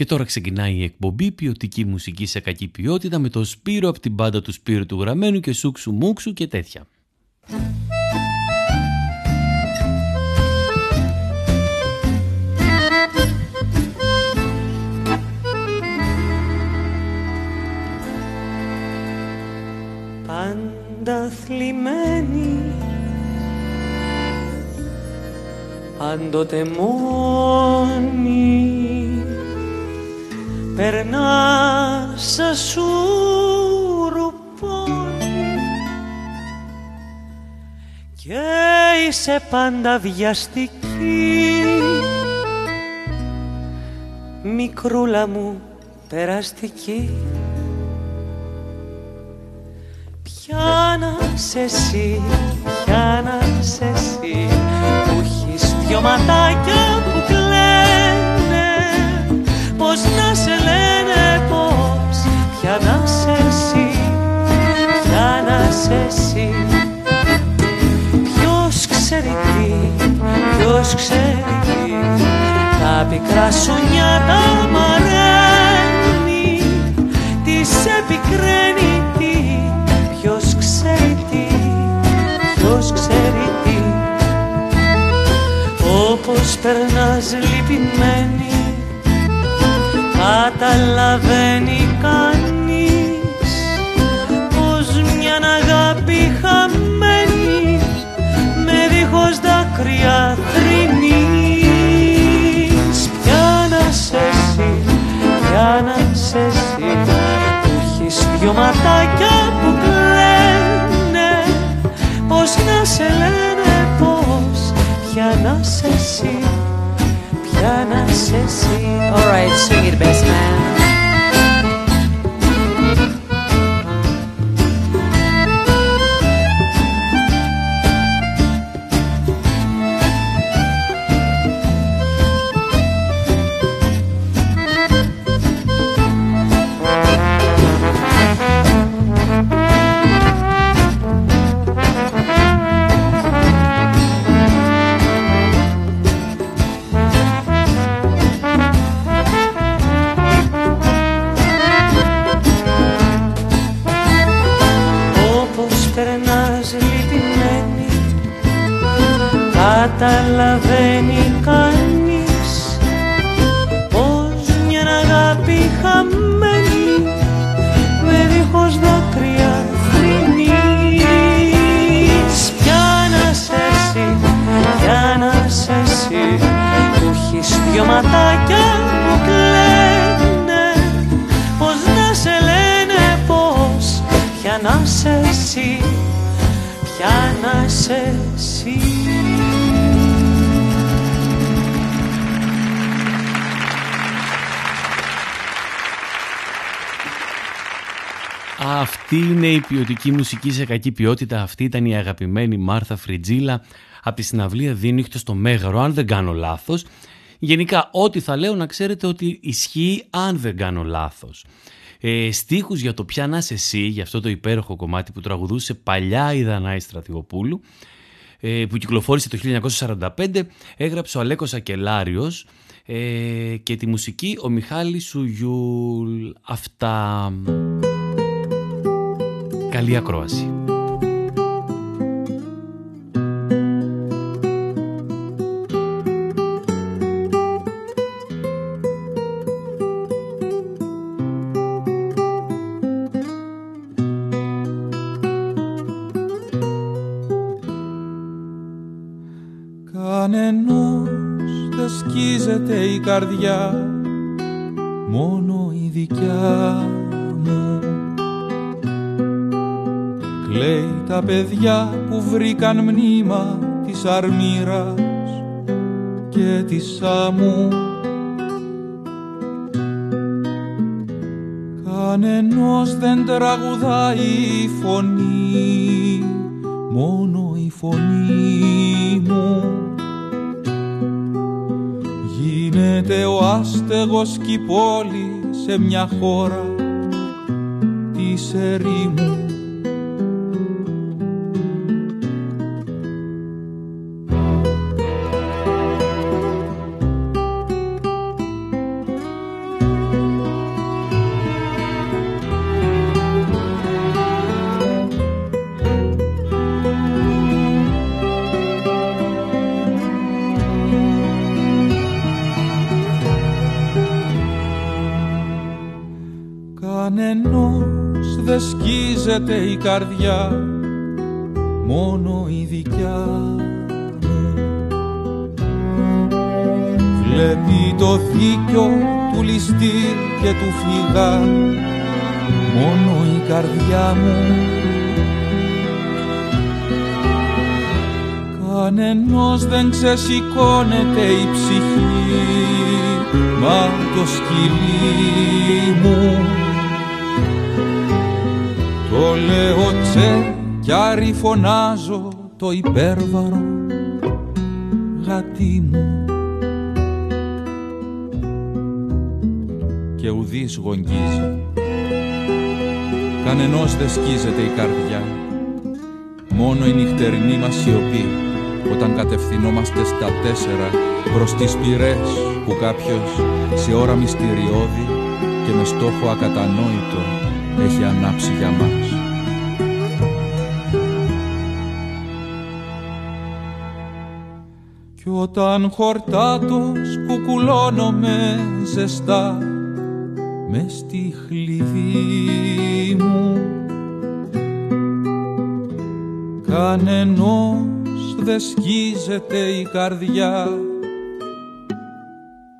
Και τώρα ξεκινάει η εκπομπή ποιοτική μουσική σε κακή ποιότητα με το Σπύρο από την μπάντα του Σπύρου του Γραμμένου και Σούξου Μούξου και τέτοια. Πάντα θλιμμένη Πάντοτε μόνη περνάς σαν σουρουπόνι και είσαι πάντα βιαστική. Μικρούλα μου περαστική Ποια να σε εσύ, ποια να σε εσύ. Που έχεις δυο ματάκια που κλαίνε. Πως να σε εσύ Ποιος ξέρει τι Ποιος ξέρει τι. Τα πικρά σου νιάτα μαραίνει Τις σε πικραίνει τι. Ποιος ξέρει τι Ποιος ξέρει τι. Όπως περνάς λυπημένη καταλαβαίνει κανείς δάκρυα θρυνείς Ποια να σε εσύ, ποια να σε εσύ που έχεις δυο ματάκια που κλαίνε πως να σε λένε πως ποια να σε εσύ All right, sing it, best man. Ποιοτική μουσική σε κακή ποιότητα. Αυτή ήταν η αγαπημένη Μάρθα Φριτζίλα από τη συναυλία Δίνυχτο στο Μέγαρο, αν δεν κάνω λάθος. Γενικά, ό,τι θα λέω να ξέρετε ότι ισχύει αν δεν κάνω λάθος. Ε, στίχους για το «Πια να εσύ», για αυτό το υπέροχο κομμάτι που τραγουδούσε παλιά η Δανάη Στρατηγοπούλου, ε, που κυκλοφόρησε το 1945, έγραψε ο Αλέκος Ακελάριος ε, και τη μουσική ο Μιχάλης Σουγιούλ. Αυτά... Καλή ακρόαση. Κανενός δεν σκίζεται η καρδιά τα παιδιά που βρήκαν μνήμα της αρμύρας και της άμμου Κανενός δεν τραγουδάει η φωνή μόνο η φωνή μου. Γίνεται ο άστεγος κι η πόλη σε μια χώρα καρδιά μόνο η δικιά μου. Βλέπει το δίκιο του ληστή και του φυγά μόνο η καρδιά μου. Κανενός δεν ξεσηκώνεται η ψυχή μα το σκυλί μου το λέω τσε κι άρη φωνάζω το υπέρβαρο γατί μου και ουδής γογγίζει κανενός δεν σκίζεται η καρδιά. Μόνο η νυχτερινή μας σιωπή όταν κατευθυνόμαστε στα τέσσερα προς τις πυρές που κάποιος σε ώρα μυστηριώδη και με στόχο ακατανόητο έχει ανάψει για μας. Όταν χορτάτος κουκουλώνομαι ζεστά μες στη χλειδί μου. Κανενός δεν σκίζεται η καρδιά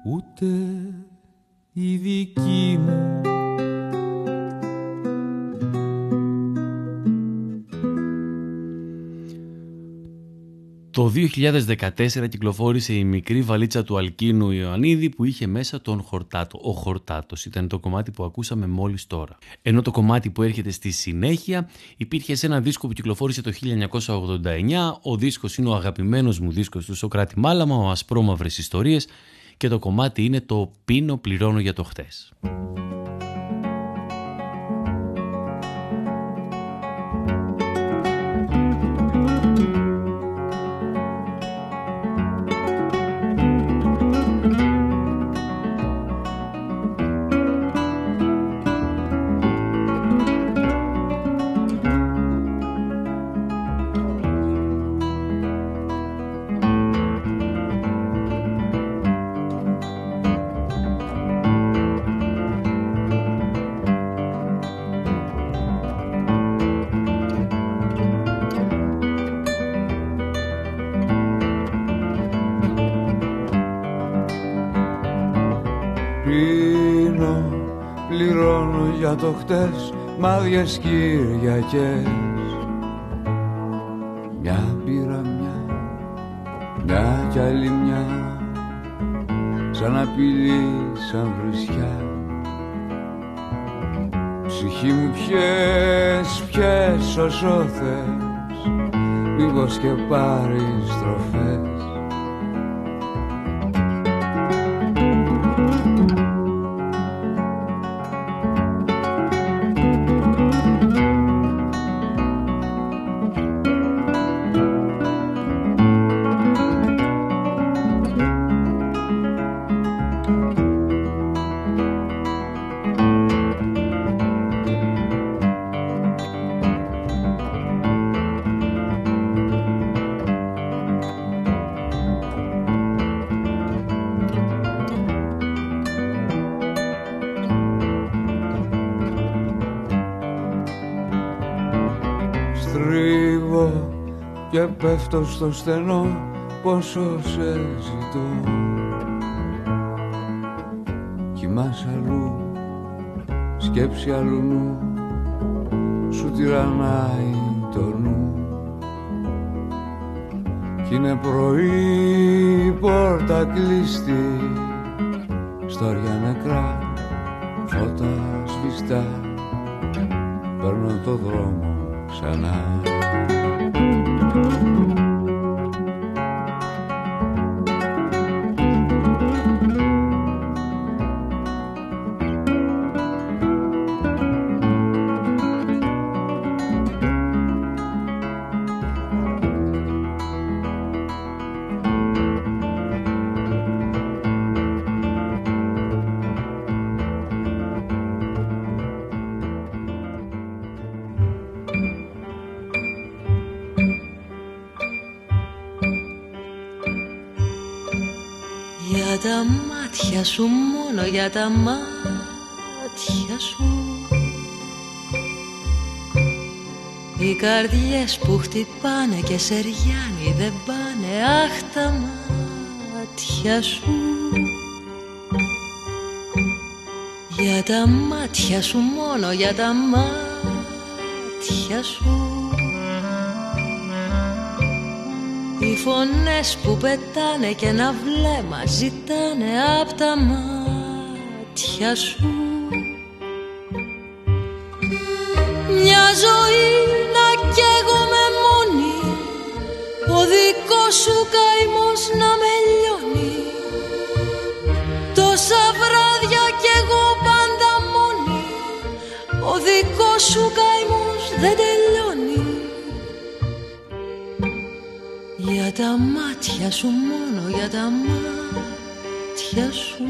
ούτε η δική μου Το 2014 κυκλοφόρησε η μικρή βαλίτσα του Αλκίνου Ιωαννίδη που είχε μέσα τον Χορτάτο. Ο Χορτάτος ήταν το κομμάτι που ακούσαμε μόλις τώρα. Ενώ το κομμάτι που έρχεται στη συνέχεια υπήρχε σε ένα δίσκο που κυκλοφόρησε το 1989. Ο δίσκος είναι ο αγαπημένος μου δίσκος του Σοκράτη Μάλαμα, ο Ασπρόμαυρες Ιστορίες και το κομμάτι είναι το «Πίνω πληρώνω για το χτες». Το χτες μάδιες Κυριακές. Μια πήρα μια, μια κι άλλη μια Σαν απειλή, σαν βρισιά. Ψυχή μου πιες, πιες όσο θες Μήπως και πάρεις πέφτω στο στενό πόσο σε ζητώ. Κοιμάς αλλού, σκέψη αλλού νου Σου τυραννάει το νου. Κι είναι πρωί πόρτα κλείστη Στόρια νεκρά, φώτα σβηστά. Παίρνω το δρόμο ξανά μάτια σου μόνο για τα μάτια σου. Οι καρδιές που χτυπάνε και σεριάνι δεν πάνε Αχ τα μάτια σου. Για τα μάτια σου μόνο για τα μάτια σου. Φωνές που πετάνε και ένα βλέμμα ζητάνε απ' τα μάτια σου. Μια ζωή να καίγομαι μόνη Ο δικός σου καημός να με λιώνει. Τόσα βράδια κι εγώ πάντα μόνη Ο δικός σου καημός δεν τελειώνει τα μάτια σου μόνο για τα μάτια σου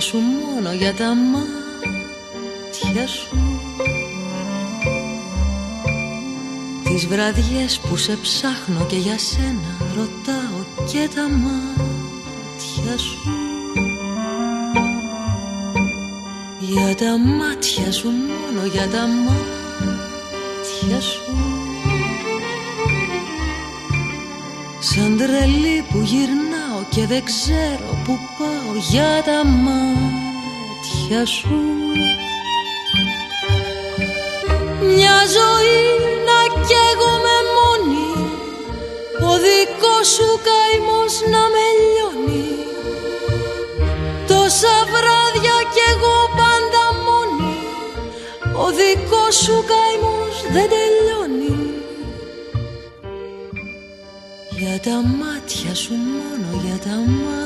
μάτια σου μόνο για τα μάτια σου. Τις βραδιές που σε ψάχνω και για σένα ρωτάω και τα μάτια σου. Για τα μάτια σου μόνο για τα μάτια σου. Σαν τρελή που γυρνάω και δεν ξέρω που πάω για τα μάτια σου. Μια ζωή να καίγομαι μόνη Ο δικός σου καημός να με λιώνει. Τόσα βράδια κι εγώ πάντα μόνη Ο δικός σου καημός δεν τελειώνει. Για τα μάτια σου μόνο για τα μάτια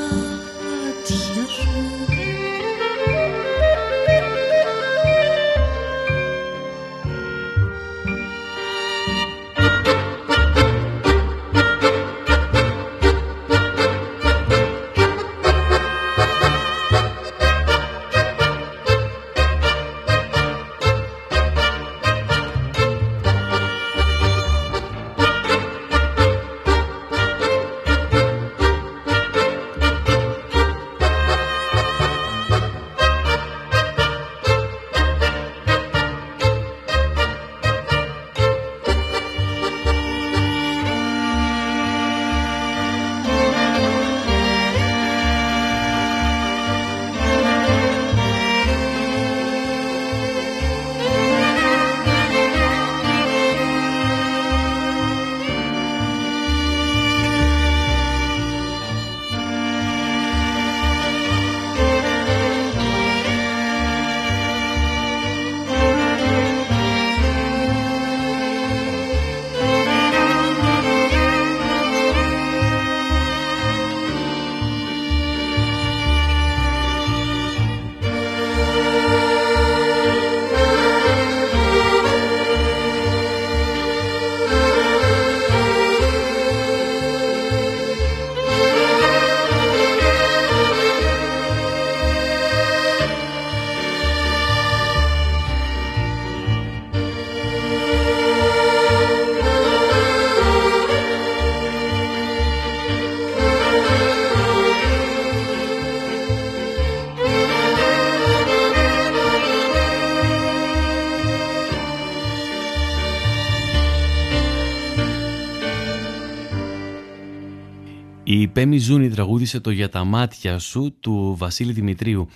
Πέμι Ζούνη τραγούδισε το «Για τα μάτια σου» του Βασίλη Δημητρίου.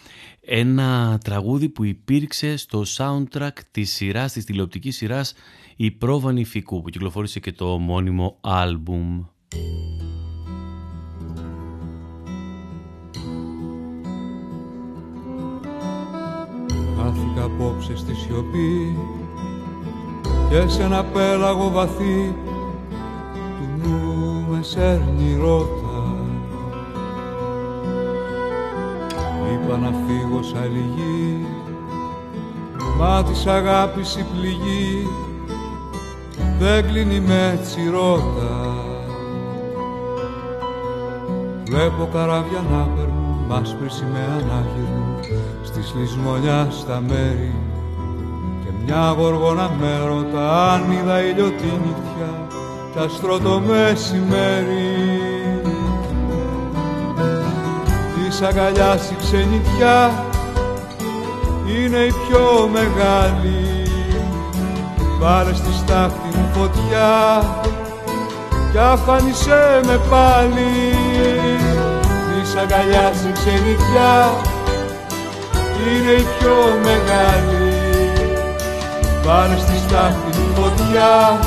Ένα τραγούδι που υπήρξε στο soundtrack της σειράς, της τηλεοπτικής σειράς «Η πρόβανη φυκού» που κυκλοφόρησε και το μόνιμο άλμπουμ. Χάθηκα απόψε στη σιωπή και σε ένα πέλαγο βαθύ του νου με σέρνει ρότα Είπα να φύγω σ' άλλη γη μα της αγάπης η πληγή δεν κλείνει με τσιρότα. Βλέπω καράβια να περνούν μάσπρη σημαία να γυρνούν στη λησμονιάς στα μέρη. Και μια γοργόνα με ρωτά αν είδα ήλιο τη νυχτιά κι αστρό το μεσημέρι της αγκαλιάς η ξενιτιά είναι η πιο μεγάλη. Πάρε στη στάχτη μου φωτιά κι αφάνισέ με πάλι. Της αγκαλιάς η ξενιτιά είναι η πιο μεγάλη. Πάρε στη στάχτη μου φωτιά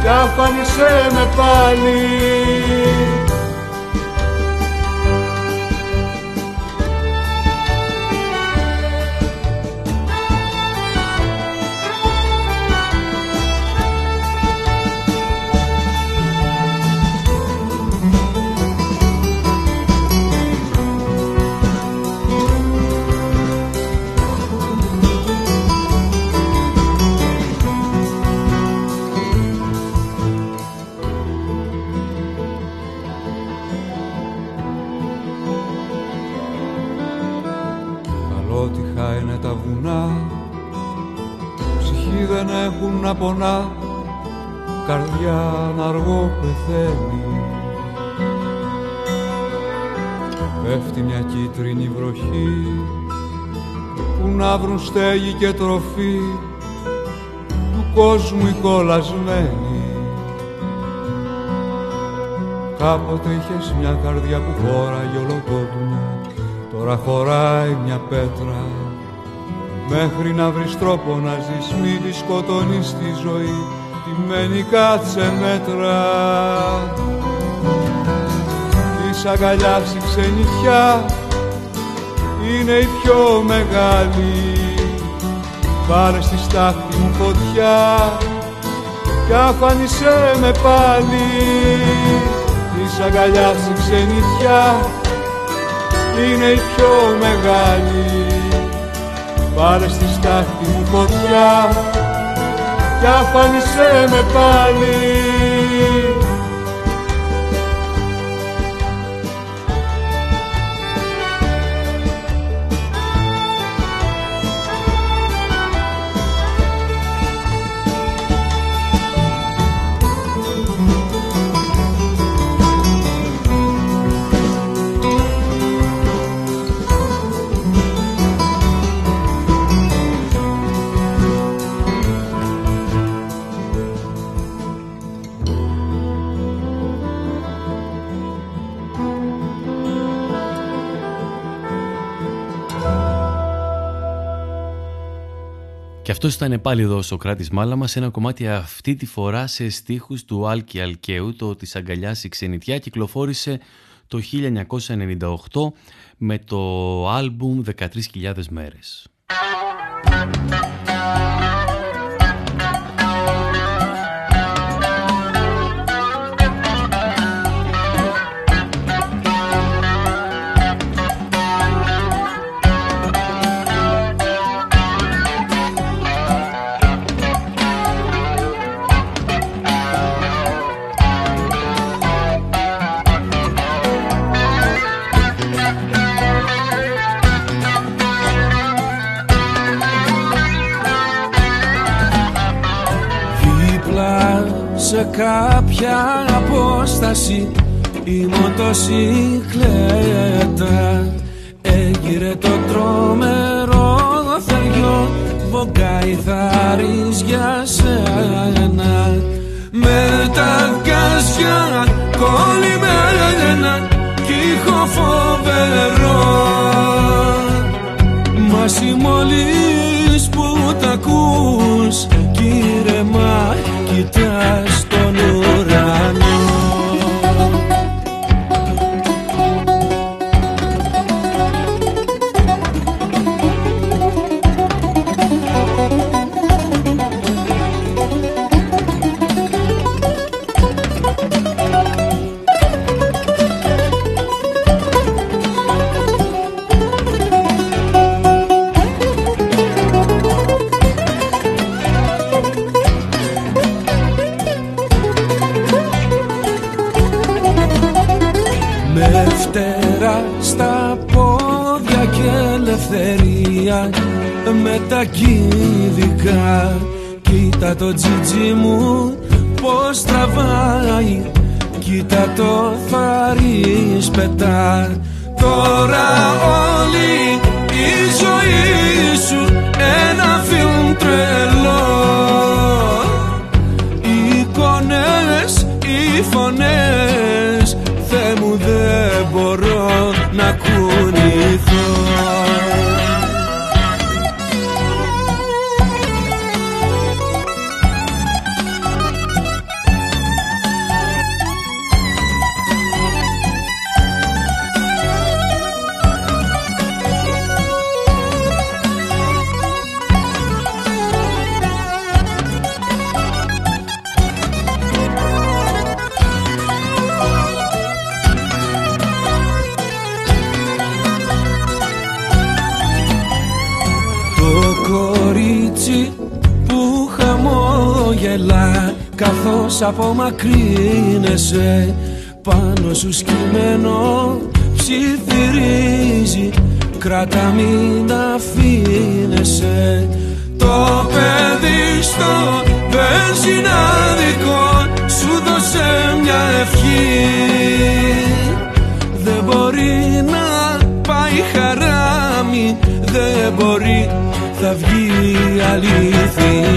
κι αφάνισέ με πάλι να πονά. Καρδιά να αργό πεθαίνει. Πέφτει μια κίτρινη βροχή που να βρουν στέγη και τροφή του κόσμου οι κολλασμένοι Κάποτε είχες μια καρδιά που χώραγε ολοκότουνα τώρα χωράει μια πέτρα Μέχρι να βρεις τρόπο να ζεις μη τη σκοτώνεις τη ζωή Τι μένει κάτσε μέτρα. Της αγκαλιάς η ξενιτιά είναι η πιο μεγάλη. Πάρε στη στάχτη μου φωτιά κι αφάνισέ με πάλι. Της αγκαλιάς η ξενιτιά είναι η πιο μεγάλη Πάρε στη στάχτη μου φωτιά κι αφάνισέ με πάλι Αυτός ήταν πάλι εδώ στο κράτης Μάλαμα σε ένα κομμάτι αυτή τη φορά σε στίχους του Άλκη Αλκαίου, το της αγκαλιάς η ξενιτιά, κυκλοφόρησε το 1998 με το άλμπουμ 13.000 μέρες. Η απομακρύνεσαι πάνω σου σκυμμένο ψιθυρίζει. Κράτα μην αφήνεσαι. Το παιδί στο βενζινάδικο σου δώσε μια ευχή. Δεν μπορεί να πάει χαράμι δεν μπορεί θα βγει αληθινή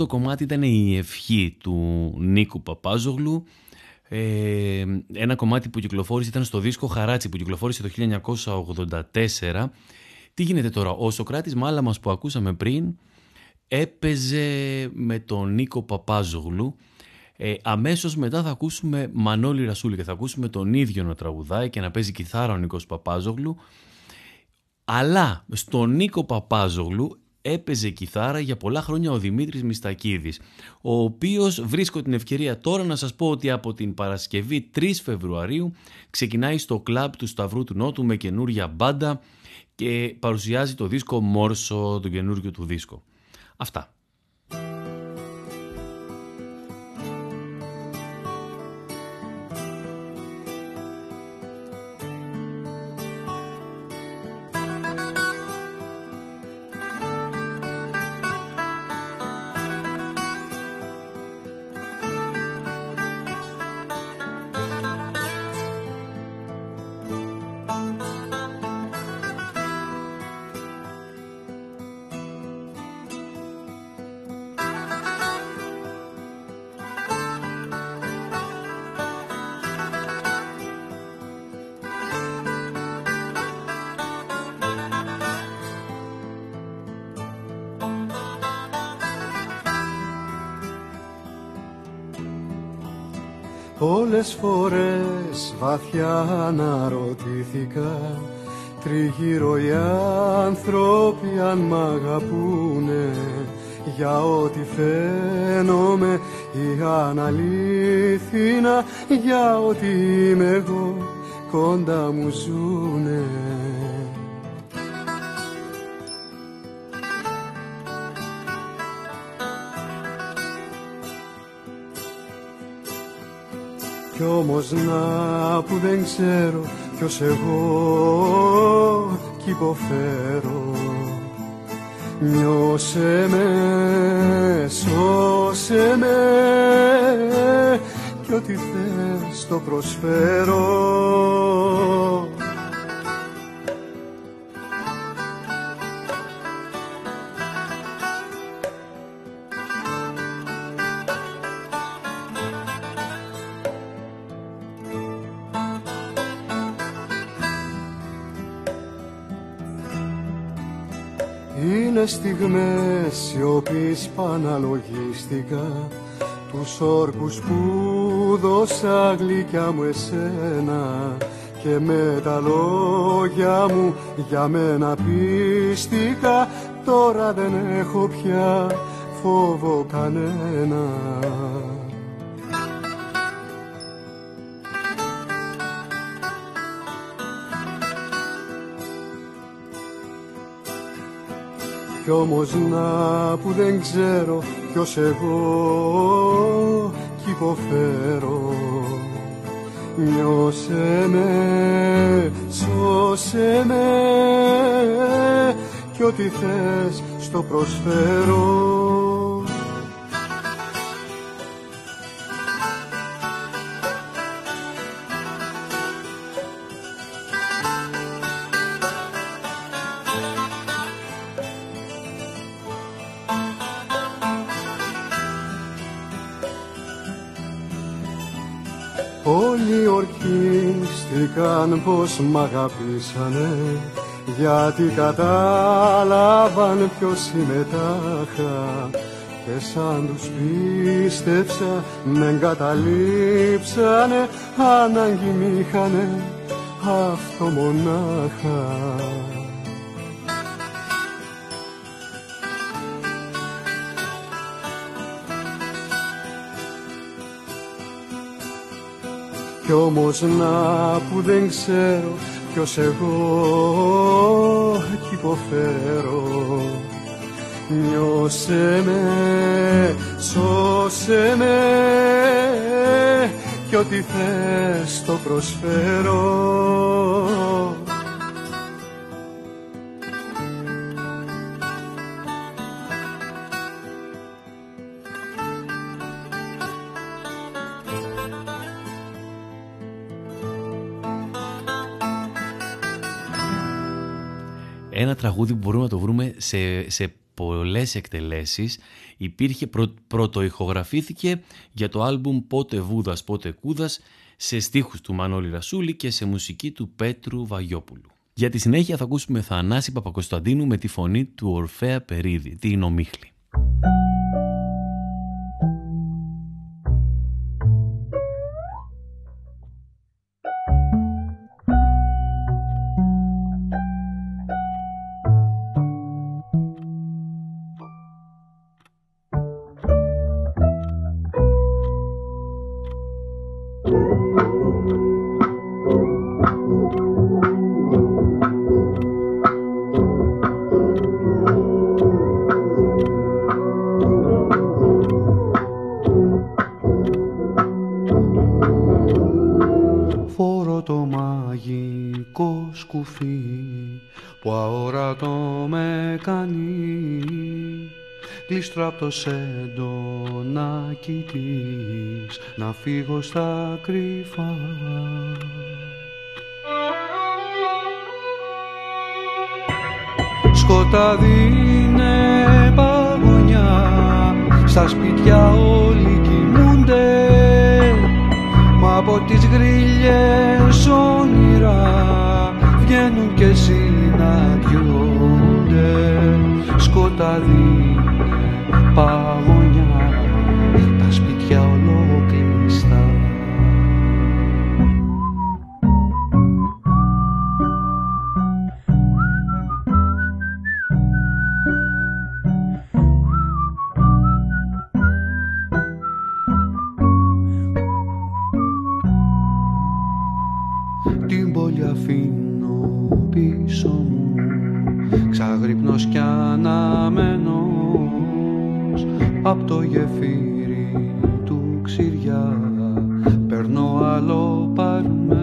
Αυτό το κομμάτι ήταν η ευχή του Νίκου Παπάζογλου. Ε, ένα κομμάτι που κυκλοφόρησε ήταν στο δίσκο Χαράτσι που κυκλοφόρησε το 1984. Τι γίνεται τώρα, ο Σοκράτης Μάλαμας που ακούσαμε πριν έπαιζε με τον Νίκο Παπάζογλου. Ε, αμέσως μετά θα ακούσουμε Μανώλη Ρασούλη και θα ακούσουμε τον ίδιο να τραγουδάει και να παίζει κιθάρα ο Νίκος Παπάζογλου. Αλλά στον Νίκο Παπάζογλου έπαιζε κιθάρα για πολλά χρόνια ο Δημήτρης Μιστακίδης, ο οποίος βρίσκω την ευκαιρία τώρα να σας πω ότι από την Παρασκευή 3 Φεβρουαρίου ξεκινάει στο κλαμπ του Σταυρού του Νότου με καινούρια μπάντα και παρουσιάζει το δίσκο Μόρσο, τον καινούργιο του δίσκο. Αυτά. Πολλές φορές βαθιά αναρωτήθηκα Τριγύρω οι άνθρωποι αν μ' αγαπούνε. Για ό,τι φαίνομαι ή αν αλήθινα Για ό,τι είμαι εγώ κοντά μου ζουνε κι όμως να που δεν ξέρω ποιος εγώ κι υποφέρω. Νιώσε με, σώσε με κι ό,τι θες το προσφέρω στιγμές σιωπής παναλογίστηκα τους όρκους που δώσα γλυκιά μου εσένα και με τα λόγια μου για μένα πίστηκα. Τώρα δεν έχω πια φόβο κανένα Κι όμως να που δεν ξέρω ποιος εγώ κι υποφέρω. Νιώσε με, σώσε με κι ό,τι θες στο προσφέρω ορκίστηκαν πως μ' αγαπήσανε γιατί κατάλαβαν ποιος συμμετάχα και σαν τους πίστεψα με εγκαταλείψανε ανάγκη μ' είχανε αυτό μονάχα Κι όμως να που δεν ξέρω ποιος εγώ κι υποφέρω Νιώσε με, σώσε με κι ό,τι θες το προσφέρω Ένα τραγούδι που μπορούμε να το βρούμε σε, σε πολλές εκτελέσεις. Υπήρχε, πρω, πρωτοηχογραφήθηκε για το άλμπουμ «Πότε Βούδας, πότε Κούδας» σε στίχους του Μανώλη Ρασούλη και σε μουσική του Πέτρου Βαγιόπουλου. Για τη συνέχεια θα ακούσουμε Θανάση Παπακοσταντίνου με τη φωνή του Ορφέα Περίδη, την Ομίχλη. Αόρατο με κάνει. Κλείστρο απ' το σεντονάκι της να φύγω στα κρυφά. Σκοτάδι είναι παγωνιά στα σπίτια όλοι κοιμούνται. Μα από τις γρίλες όνειρα βγαίνουν και συναντιούνται Σκοτάδι είναι παγωνιά απ' το γεφύρι του ξηριά. Παίρνω άλλο παρμένος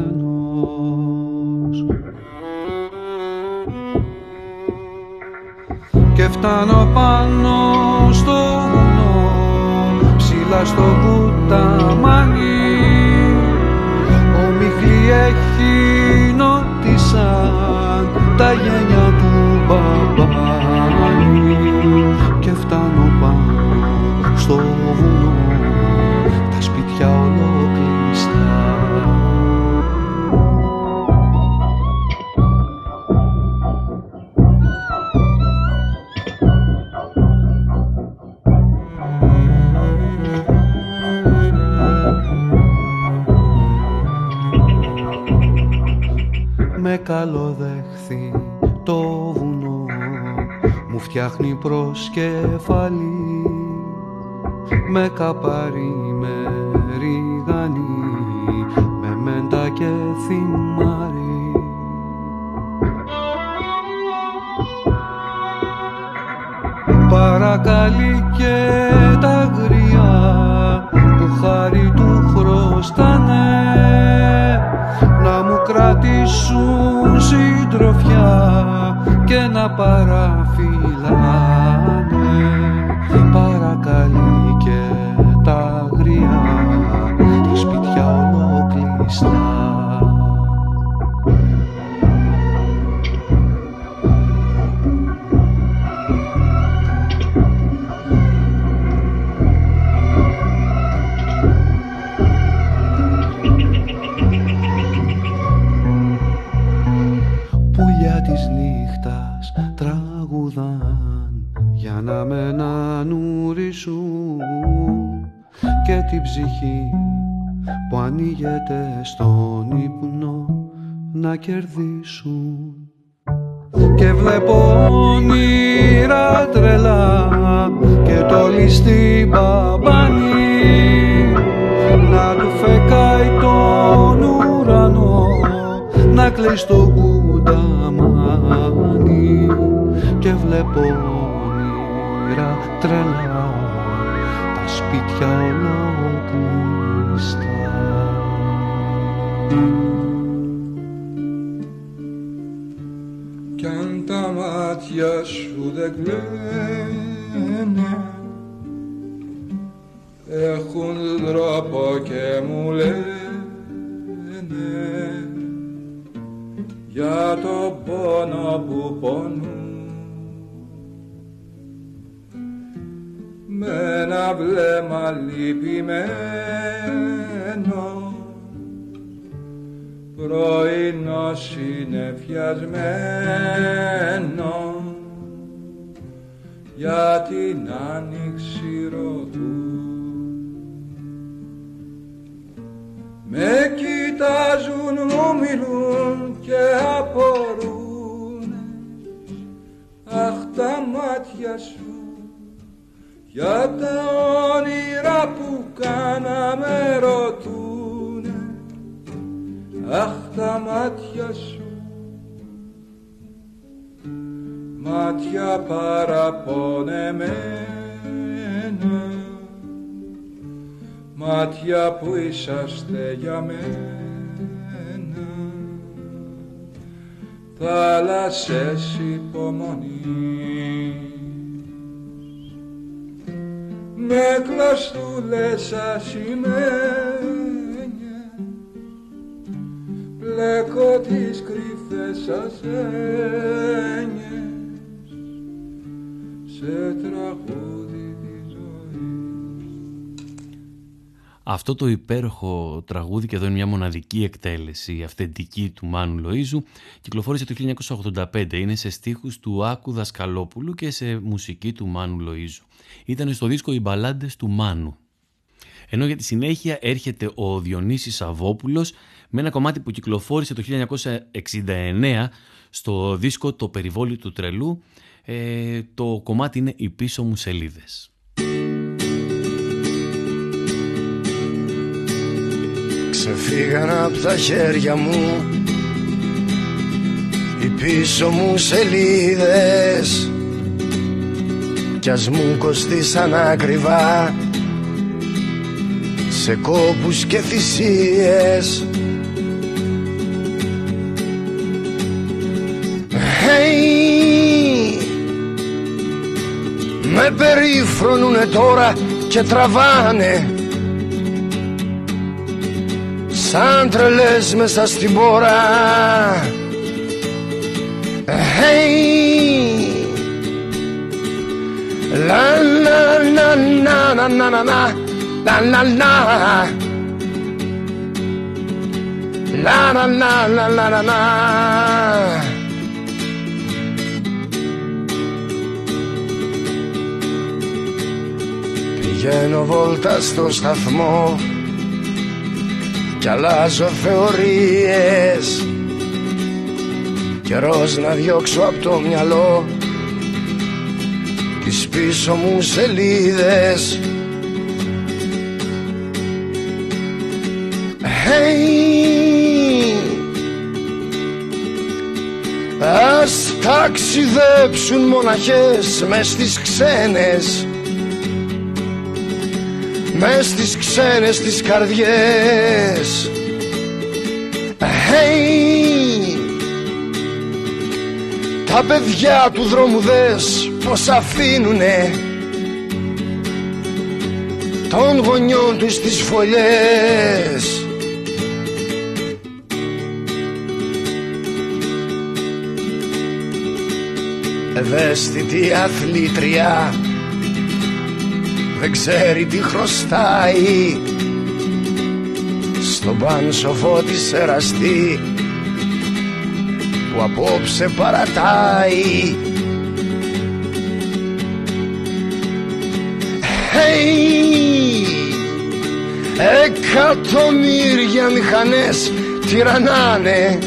Και φτάνω πάνω στο βουνό Ψηλά στο κουταμάνι. Ο Μιχλή έχει νότισαν Τα γένια του μπαμπάνι Και φτάνω με καλοδέχθη το βουνό. Μου φτιάχνει προσκεφαλή με καπάρι, με ρίγανη με μέντα και θυμάρι. Παρακαλεί και τα γριά κρατήσουν συντροφιά και να παραφυλάνε τρελά τα σπίτια ολόκλειστα Κι αν τα μάτια σου δεν κλαίνε Έχουν τρόπο και μου λένε Για το πόνο που πονούν ένα βλέμμα λυπημένο. Πρωινό συνεφιασμένο. Για την άνοιξη ρωτούν. Με κοιτάζουν, μου μιλούν και απορούν. Αχ τα μάτια σου για τα όνειρα που κάναμε ρωτούνε Αχ τα μάτια σου. Μάτια παραπονεμένα μάτια που είσαστε για μένα. Θάλασσες υπομονή με κλωστούλες ασημένιες πλέκω τις κρυφές ασένιες σε τραγούδι τη ζωή. Αυτό το υπέροχο τραγούδι και εδώ είναι μια μοναδική εκτέλεση αυθεντική του Μάνου Λοΐζου κυκλοφόρησε το 1985. Είναι σε στίχους του Άκου Δασκαλόπουλου και σε μουσική του Μάνου Λοΐζου. Ήταν στο δίσκο «Οι μπαλάντες του Μάνου». Ενώ για τη συνέχεια έρχεται ο Διονύσης Σαββόπουλος με ένα κομμάτι που κυκλοφόρησε το 1969 στο δίσκο «Το περιβόλι του τρελού». Ε, το κομμάτι είναι «Οι πίσω μου σελίδες». Ξεφύγαν από τα χέρια μου οι πίσω μου σελίδες κι ας μου κοστίσαν ακριβά σε κόπους και θυσίες. Hey, Με περίφρονουνε τώρα και τραβάνε. Σαν τρελές μέσα στην πόρα. Hey La la la la la la la la La la la La la la la la la la Πηγαίνω βόλτα στο σταθμό κι αλλάζω θεωρίες Καιρός να διώξω από το μυαλό τις πίσω μου σελίδες. Hey, ας ταξιδέψουν μοναχές μες στις ξένες. Μες στις ξένες τις καρδιές. Hey, Τα παιδιά του δρόμου δες πως αφήνουνε Των γονιών τους τις φωλιές. Ευαίσθητη αθλήτρια δεν ξέρει τι χρωστάει. Στον πάνσοφο της εραστή που απόψε παρατάει Hey! Εκατομμύρια μηχανές τυραννάνε.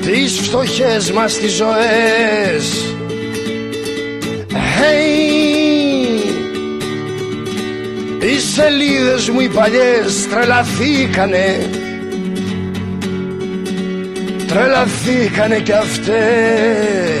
Τις φτωχές μας τις ζωές. Hey, οι σελίδες μου οι παλιές τρελαθήκανε. Τρελαθήκανε κι αυτές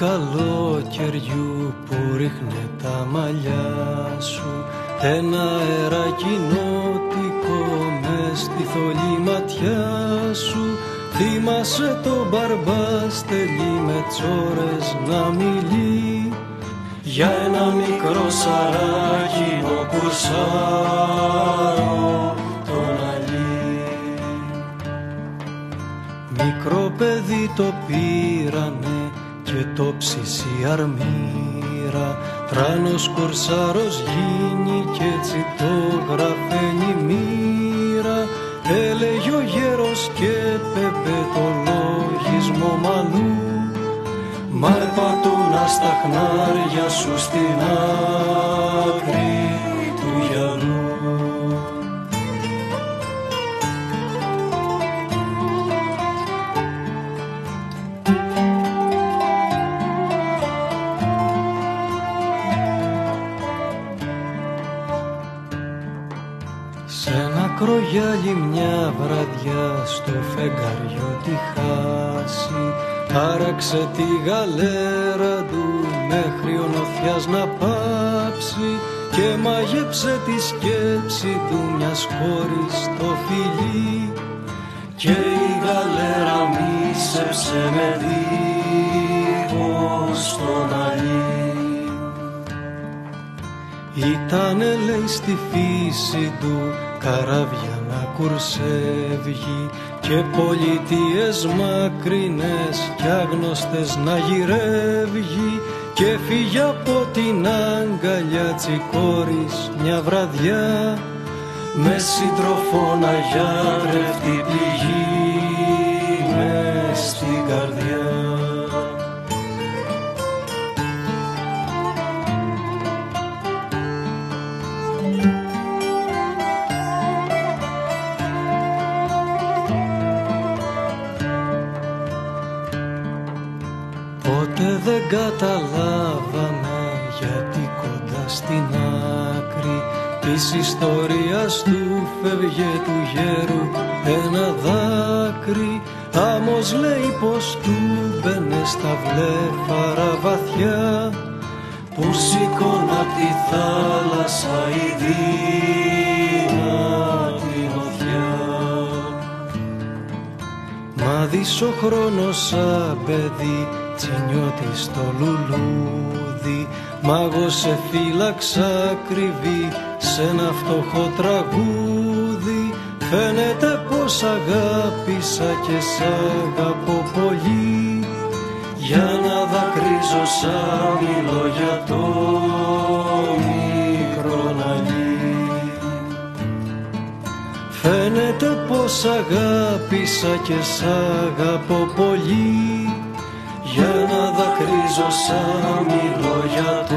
καλοκαιριού που ρίχνε τα μαλλιά σου. Ένα αεράκι νότικο μες στη θολή ματιά σου. Θυμάσαι το μπαρμπά στελεί με τσόρες να μιλεί. Για ένα μικρό σαράκι κουρσάρο τον αλή Μικρό παιδί το πήρανε και το ψησί αρμύρα τράνος κορσάρος γίνει κι έτσι το γραφαίνει μοίρα. Έλεγε ο γέρος και πέπε το λογισμό μαλλού Μα πατούνα στα χνάρια σου στην άκρη για άλλη μια βραδιά στο φεγγαριό τη χάση. Άραξε τη γαλέρα του μέχρι ο νοθιάς να πάψει και μαγέψε τη σκέψη του μιας χώρης το φιλί. Και η γαλέρα μίσεψε με δίχως στον αλή Ήτανε λέει στη φύση του καράβια να κουρσεύγει και πολιτείες μακρινές κι άγνωστες να γυρεύγει και φύγει από την αγκαλιά τσικόρης μια βραδιά με σύντροφο να γιατρευτεί πληγή μες στην καρδιά δεν καταλάβαμε γιατί κοντά στην άκρη της ιστορίας του φεύγε του γέρου ένα δάκρυ Άμος λέει πως του μπαινε στα βλέφαρα βαθιά που σήκωνα απ' τη θάλασσα η δύνατη νοθιά. Μα δεις ο χρόνος σαν παιδί τσινιώτη στο λουλούδι. Μάγος σε φύλαξα κρυβή σε ένα φτωχό τραγούδι. Φαίνεται πως αγάπησα και σ' αγαπώ πολύ. Για να δακρύζω σαν μιλώ για το μικρό Φαίνεται πως αγάπησα και σ' αγαπώ πολύ. Για να δακρύζω σαν μιλώ για το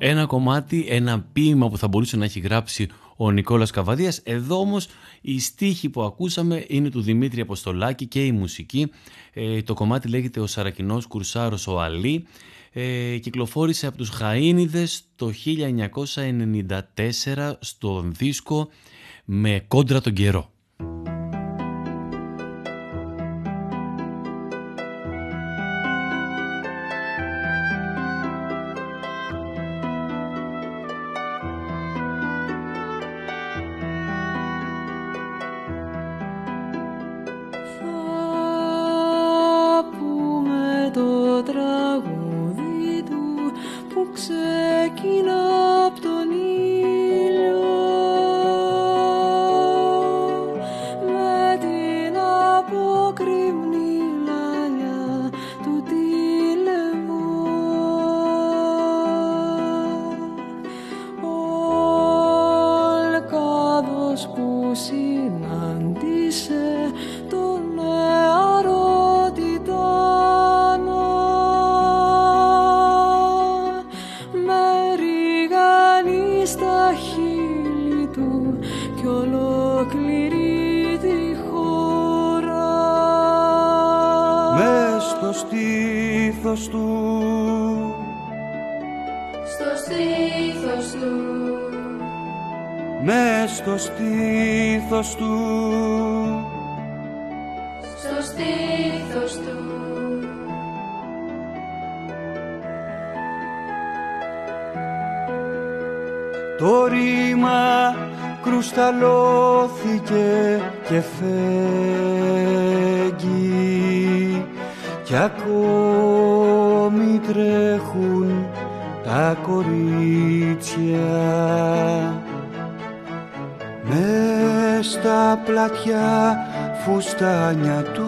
Ένα κομμάτι, ένα ποίημα που θα μπορούσε να έχει γράψει ο Νικόλας Καβαδίας. Εδώ όμως η στίχη που ακούσαμε είναι του Δημήτρη Αποστολάκη και η μουσική. Ε, το κομμάτι λέγεται «Ο Σαρακινός Κουρσάρος ο Αλή». Ε, κυκλοφόρησε από τους Χαΐνιδες το 1994 στον δίσκο «Με κόντρα τον καιρό». στο στήθος του. Το ρήμα κρουσταλώθηκε και φέγγει κι ακόμη τρέχουν τα κορίτσια στα πλατιά φουστάνια τους.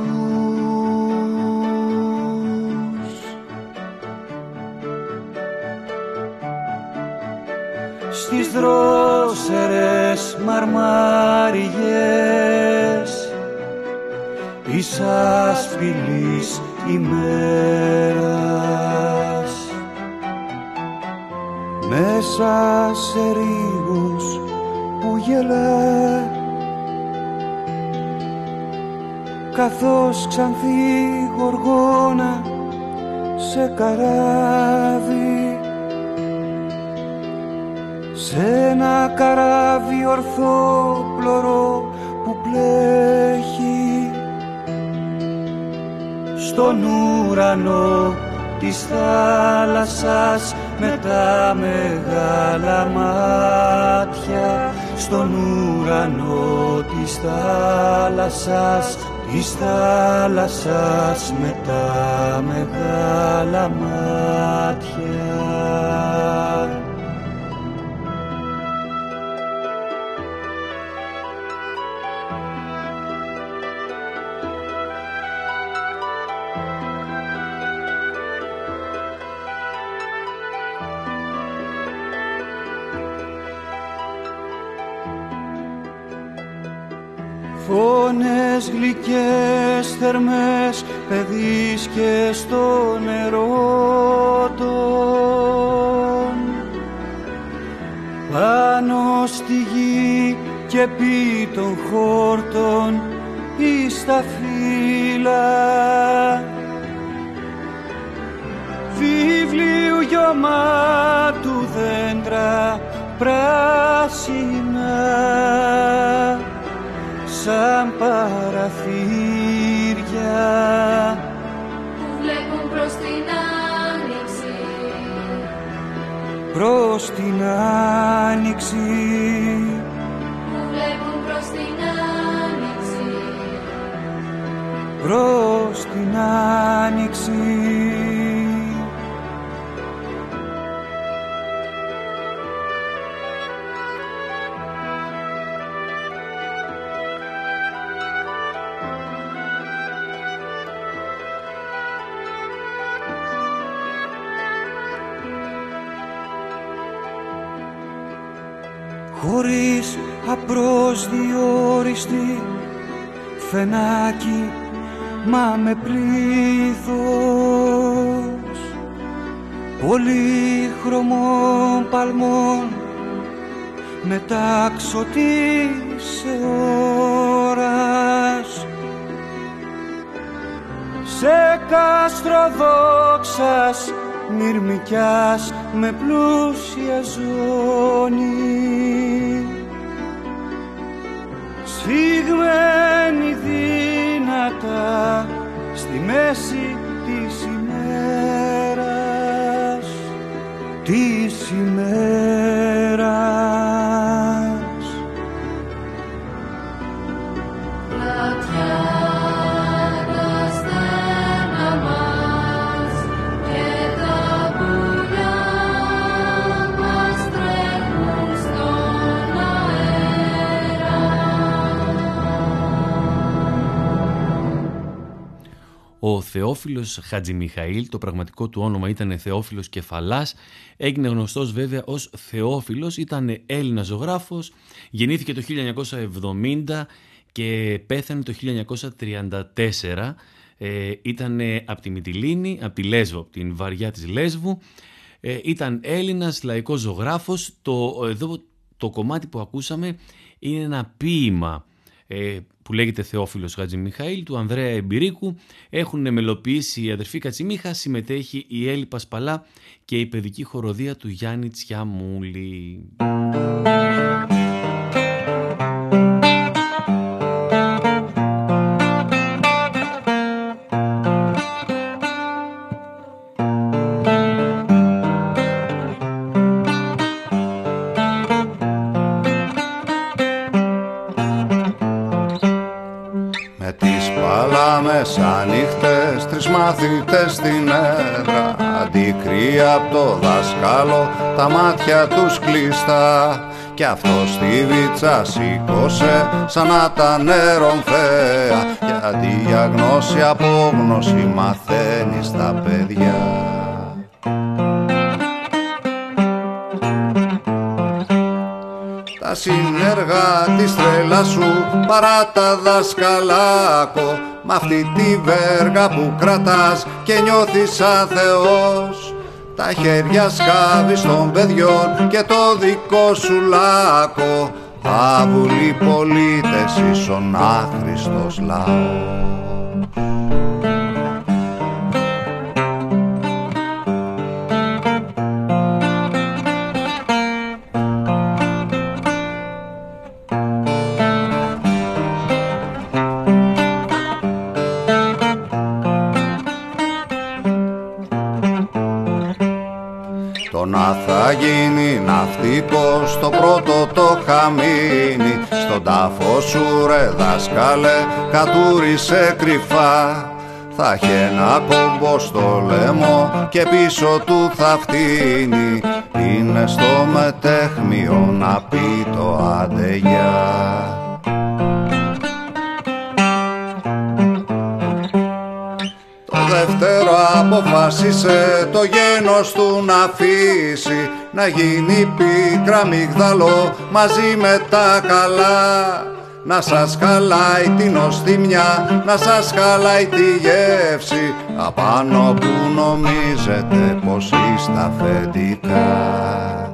Στις δρόσερες μαρμάριες εις άσπηλης ημέρας. Μέσα σε ρίγους που γελάς καθώς ξανθή γοργόνα σε καράβι. Σε ένα καράβι ορθό πλωρό που πλέχει. Στον ουρανό της θάλασσας με τα μεγάλα μάτια. Στον ουρανό της θάλασσας της θάλασσας με τα μεγάλα μάτια Φωνές γλυκές θερμές παιδείς και στο νερό τον πάνω στη γη και πει των χόρτων εις τα φύλλα. Βιβλίου γιωμάτου δέντρα πράσινα σαν παραθύρια. Που βλέπουν προς την άνοιξη. Προς την άνοιξη. Που βλέπουν προς την άνοιξη. Προς την άνοιξη απροσδιόριστη φενάκι μα με πλήθος. Πολύχρωμων παλμών μετάξω της ώρας σε κάστρο δόξας μυρμικιάς με πλούσια ζώνη σφιγμένη δυνατά στη μέση της ημέρας της ημέρας Ο Θεόφιλος Χατζημιχαήλ, το πραγματικό του όνομα ήταν Θεόφιλος Κεφαλάς, έγινε γνωστός βέβαια ως Θεόφιλος, ήταν Έλληνας ζωγράφος, γεννήθηκε το 1970 και πέθανε το 1934. Ε, ήταν από τη Μυτιλίνη, από τη Λέσβο, από την βαριά της Λέσβου. Ε, ήταν Έλληνας λαϊκός ζωγράφος. Το, εδώ το κομμάτι που ακούσαμε είναι ένα ποίημα ε, που λέγεται Θεόφιλος Μιχαήλ του Ανδρέα Εμπειρίκου έχουν μελοποιήσει η αδερφή Κατσιμίχα, συμμετέχει η Έλλη Πασπαλά και η παιδική χοροδία του Γιάννη Τσιαμούλη. Μαθητές στην έδρα Αντικρύα από το δάσκαλο τα μάτια τους κλειστά. Κι αυτό στη βίτσα σήκωσε σαν να τα νερομφαία Γιατί για γνώση απόγνωση μαθαίνει στα παιδιά. Τα συνεργά της τρέλας σου παρά τα δασκαλάκο Μ' αυτή τη βέργα που κρατάς και νιώθεις σαν Θεός Τα χέρια σκάβεις των παιδιών και το δικό σου λάκκο. Άβουλοι πολίτες ίσον άχρηστος λαός πως το πρώτο το χαμίνι. Στον τάφο σου ρε δάσκαλε κατούρισε κρυφά. Θα έχει ένα κόμπο στο λαιμό και πίσω του θα φτύνει. Είναι στο μετέχμιο να πει το αντεγιά δεύτερο αποφάσισε το γένος του να αφήσει να γίνει πίκρα μυγδαλό μαζί με τα καλά να σας χαλάει την οστιμιά, να σας χαλάει τη γεύση απάνω που νομίζετε πως είστε αφεντικά.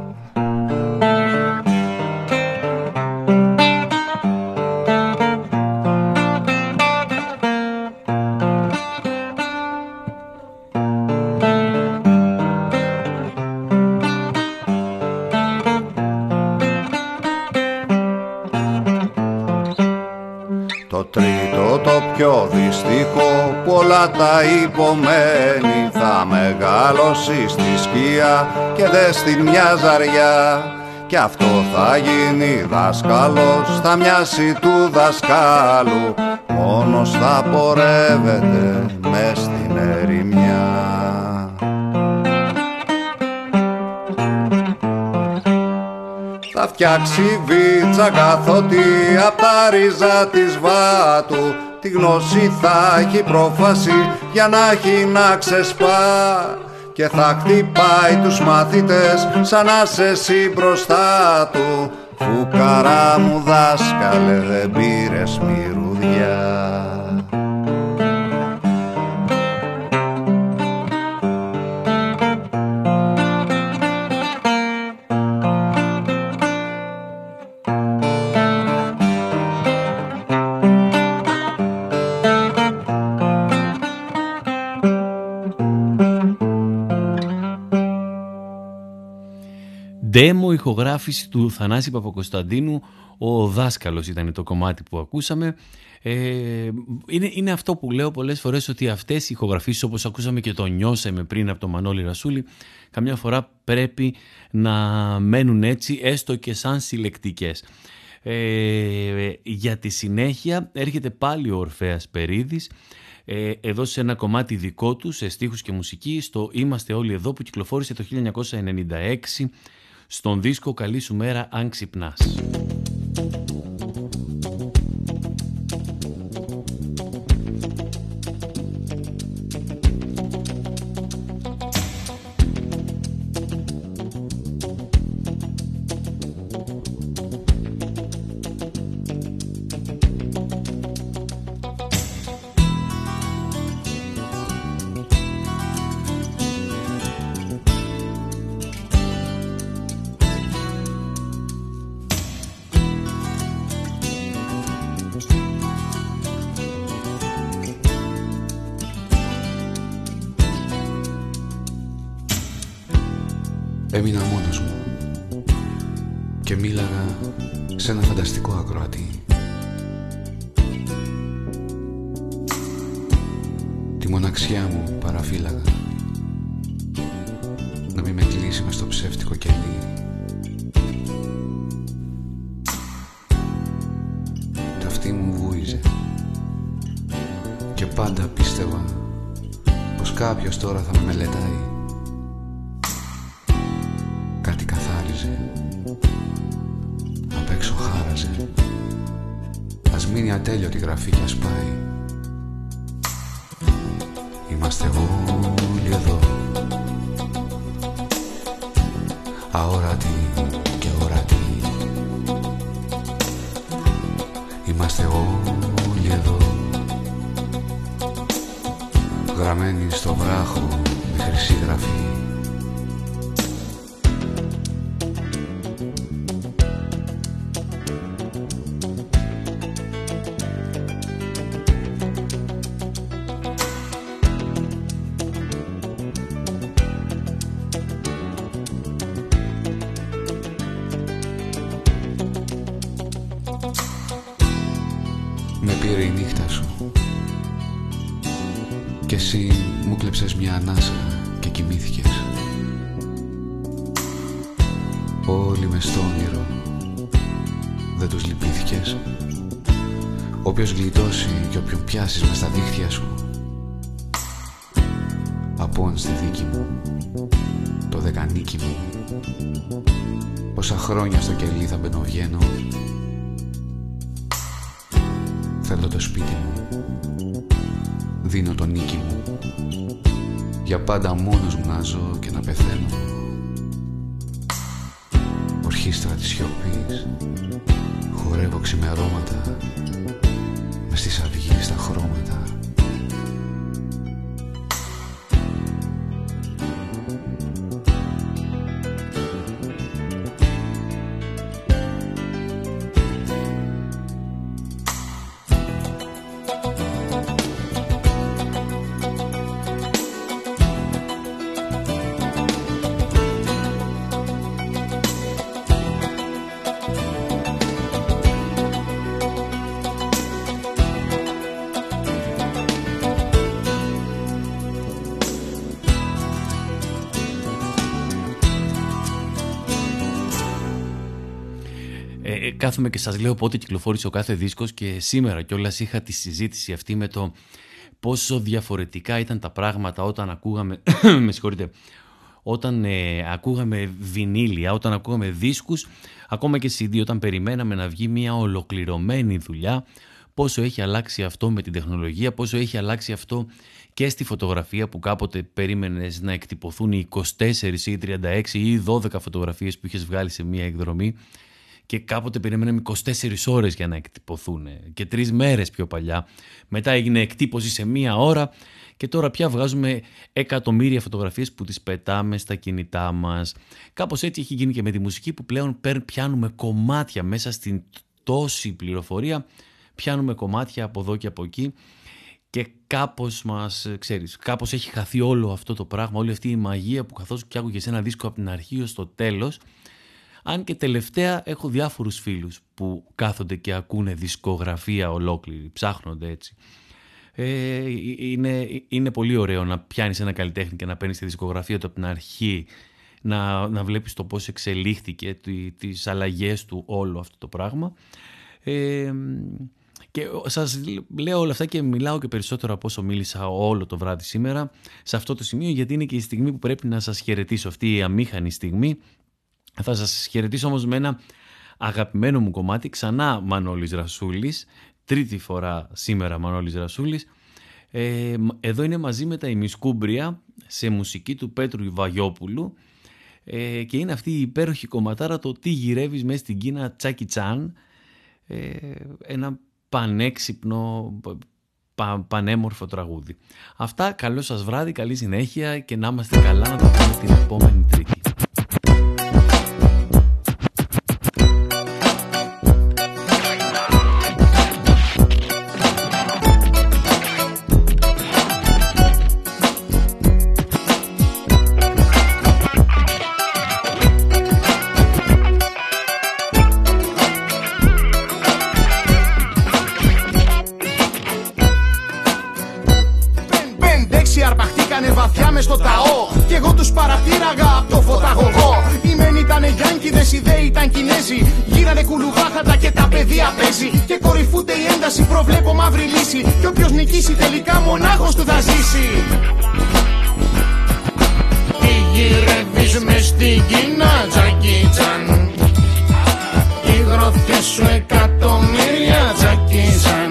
Πιο δυστυχό πολλά τα υπομένει. Θα μεγαλώσει στη σκία και δε στην μια ζαριά. Και αυτό θα γίνει δάσκαλος θα μοιάσει του δασκάλου. Μόνος θα πορεύεται μες στην ερημιά φτιάξει βίτσα καθότι απ' τα ρίζα της βάτου. Τη γνώση θα έχει πρόφαση για να έχει να ξεσπά. Και θα χτυπάει τους μαθητές σαν να σε εσύ μπροστά του. Φουκαρά μου δάσκαλε δεν πήρες μυρουδιά Demo ηχογράφηση του Θανάση Παπακοσταντίνου, ο δάσκαλος ήταν το κομμάτι που ακούσαμε. Ε, είναι, είναι αυτό που λέω πολλές φορές ότι αυτές οι ηχογραφήσεις όπως ακούσαμε και το νιώσαμε πριν από τον Μανώλη Ρασούλη καμιά φορά πρέπει να μένουν έτσι έστω και σαν συλλεκτικές. Ε, για τη συνέχεια έρχεται πάλι ο Ορφέας Περίδης ε, εδώ σε ένα κομμάτι δικό του σε στίχους και μουσική στο «Είμαστε όλοι εδώ» που κυκλοφόρησε το 1996 στον δίσκο «Καλή σου μέρα αν ξυπνάς». Φανταστικό ακροατή. Τη μοναξιά μου παραφύλαγα να μην με κλείσει μες στο ψεύτικο κελί. Τα αυτή μου βούιζε και πάντα πίστευα πως κάποιος τώρα θα με μελετάει Όποιος γλιτώσει και όποιον πιάσεις μες στα δίχτυα σου Απόν στη δίκη μου Το δεκανίκι μου. Πόσα χρόνια στο κελί θα μπαινοβγαίνω Θέλω το σπίτι μου. Δίνω το νίκη μου. Για πάντα μόνος μου να ζω και να πεθαίνω Ορχήστρα της σιωπής Χορεύω ξημερώματα στις αυγή στα χρώματα κάθομαι και σας λέω πότε κυκλοφόρησε ο κάθε δίσκος και σήμερα κιόλας είχα τη συζήτηση αυτή με το πόσο διαφορετικά ήταν τα πράγματα όταν ακούγαμε, με συγχωρείτε, όταν ε, ακούγαμε βινίλια, όταν ακούγαμε δίσκους, ακόμα και CD, όταν περιμέναμε να βγει μια ολοκληρωμένη δουλειά, πόσο έχει αλλάξει αυτό με την τεχνολογία, πόσο έχει αλλάξει αυτό και στη φωτογραφία που κάποτε περίμενες να εκτυπωθούν οι 24 ή 36 ή 12 φωτογραφίες που είχες βγάλει σε μια εκδρομή και κάποτε περιμέναμε 24 ώρες για να εκτυπωθούν και τρεις μέρες πιο παλιά. Μετά έγινε εκτύπωση σε μία ώρα και τώρα πια βγάζουμε εκατομμύρια φωτογραφίες που τις πετάμε στα κινητά μας. Κάπως έτσι έχει γίνει και με τη μουσική που πλέον πιάνουμε κομμάτια μέσα στην τόση πληροφορία, πιάνουμε κομμάτια από εδώ και από εκεί και κάπως μας, ξέρεις, κάπως έχει χαθεί όλο αυτό το πράγμα, όλη αυτή η μαγεία που καθώς και άκουγες ένα δίσκο από την αρχή ως το τέλος, αν και τελευταία έχω διάφορους φίλους που κάθονται και ακούνε δισκογραφία ολόκληρη, ψάχνονται έτσι. Ε, είναι, είναι πολύ ωραίο να πιάνεις ένα καλλιτέχνη και να παίρνεις τη δισκογραφία του από την αρχή, να, να βλέπεις το πώς εξελίχθηκε, τις αλλαγές του όλο αυτό το πράγμα. Ε, και σας λέω όλα αυτά και μιλάω και περισσότερο από όσο μίλησα όλο το βράδυ σήμερα σε αυτό το σημείο γιατί είναι και η στιγμή που πρέπει να σας χαιρετήσω αυτή η αμήχανη στιγμή θα σας χαιρετήσω όμως με ένα αγαπημένο μου κομμάτι, ξανά Μανώλης Ρασούλης, τρίτη φορά σήμερα Μανώλης Ρασούλης. Ε, εδώ είναι μαζί με τα ημισκούμπρια σε μουσική του Πέτρου Ιβαγιόπουλου ε, και είναι αυτή η υπέροχη κομματάρα το «Τι γυρεύεις μέσα στην Κίνα Τσάκι Τσάν». Ε, ένα πανέξυπνο, πα, πανέμορφο τραγούδι. Αυτά, καλό σας βράδυ, καλή συνέχεια και να είμαστε καλά να τα πούμε την επόμενη Τρίτη. θα ζήσει. Τι γυρεύεις μες στην Κίνα τζακίτσαν Οι γροθιές σου εκατομμύρια τζακίτσαν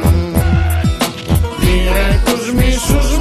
Πήρε τους μίσους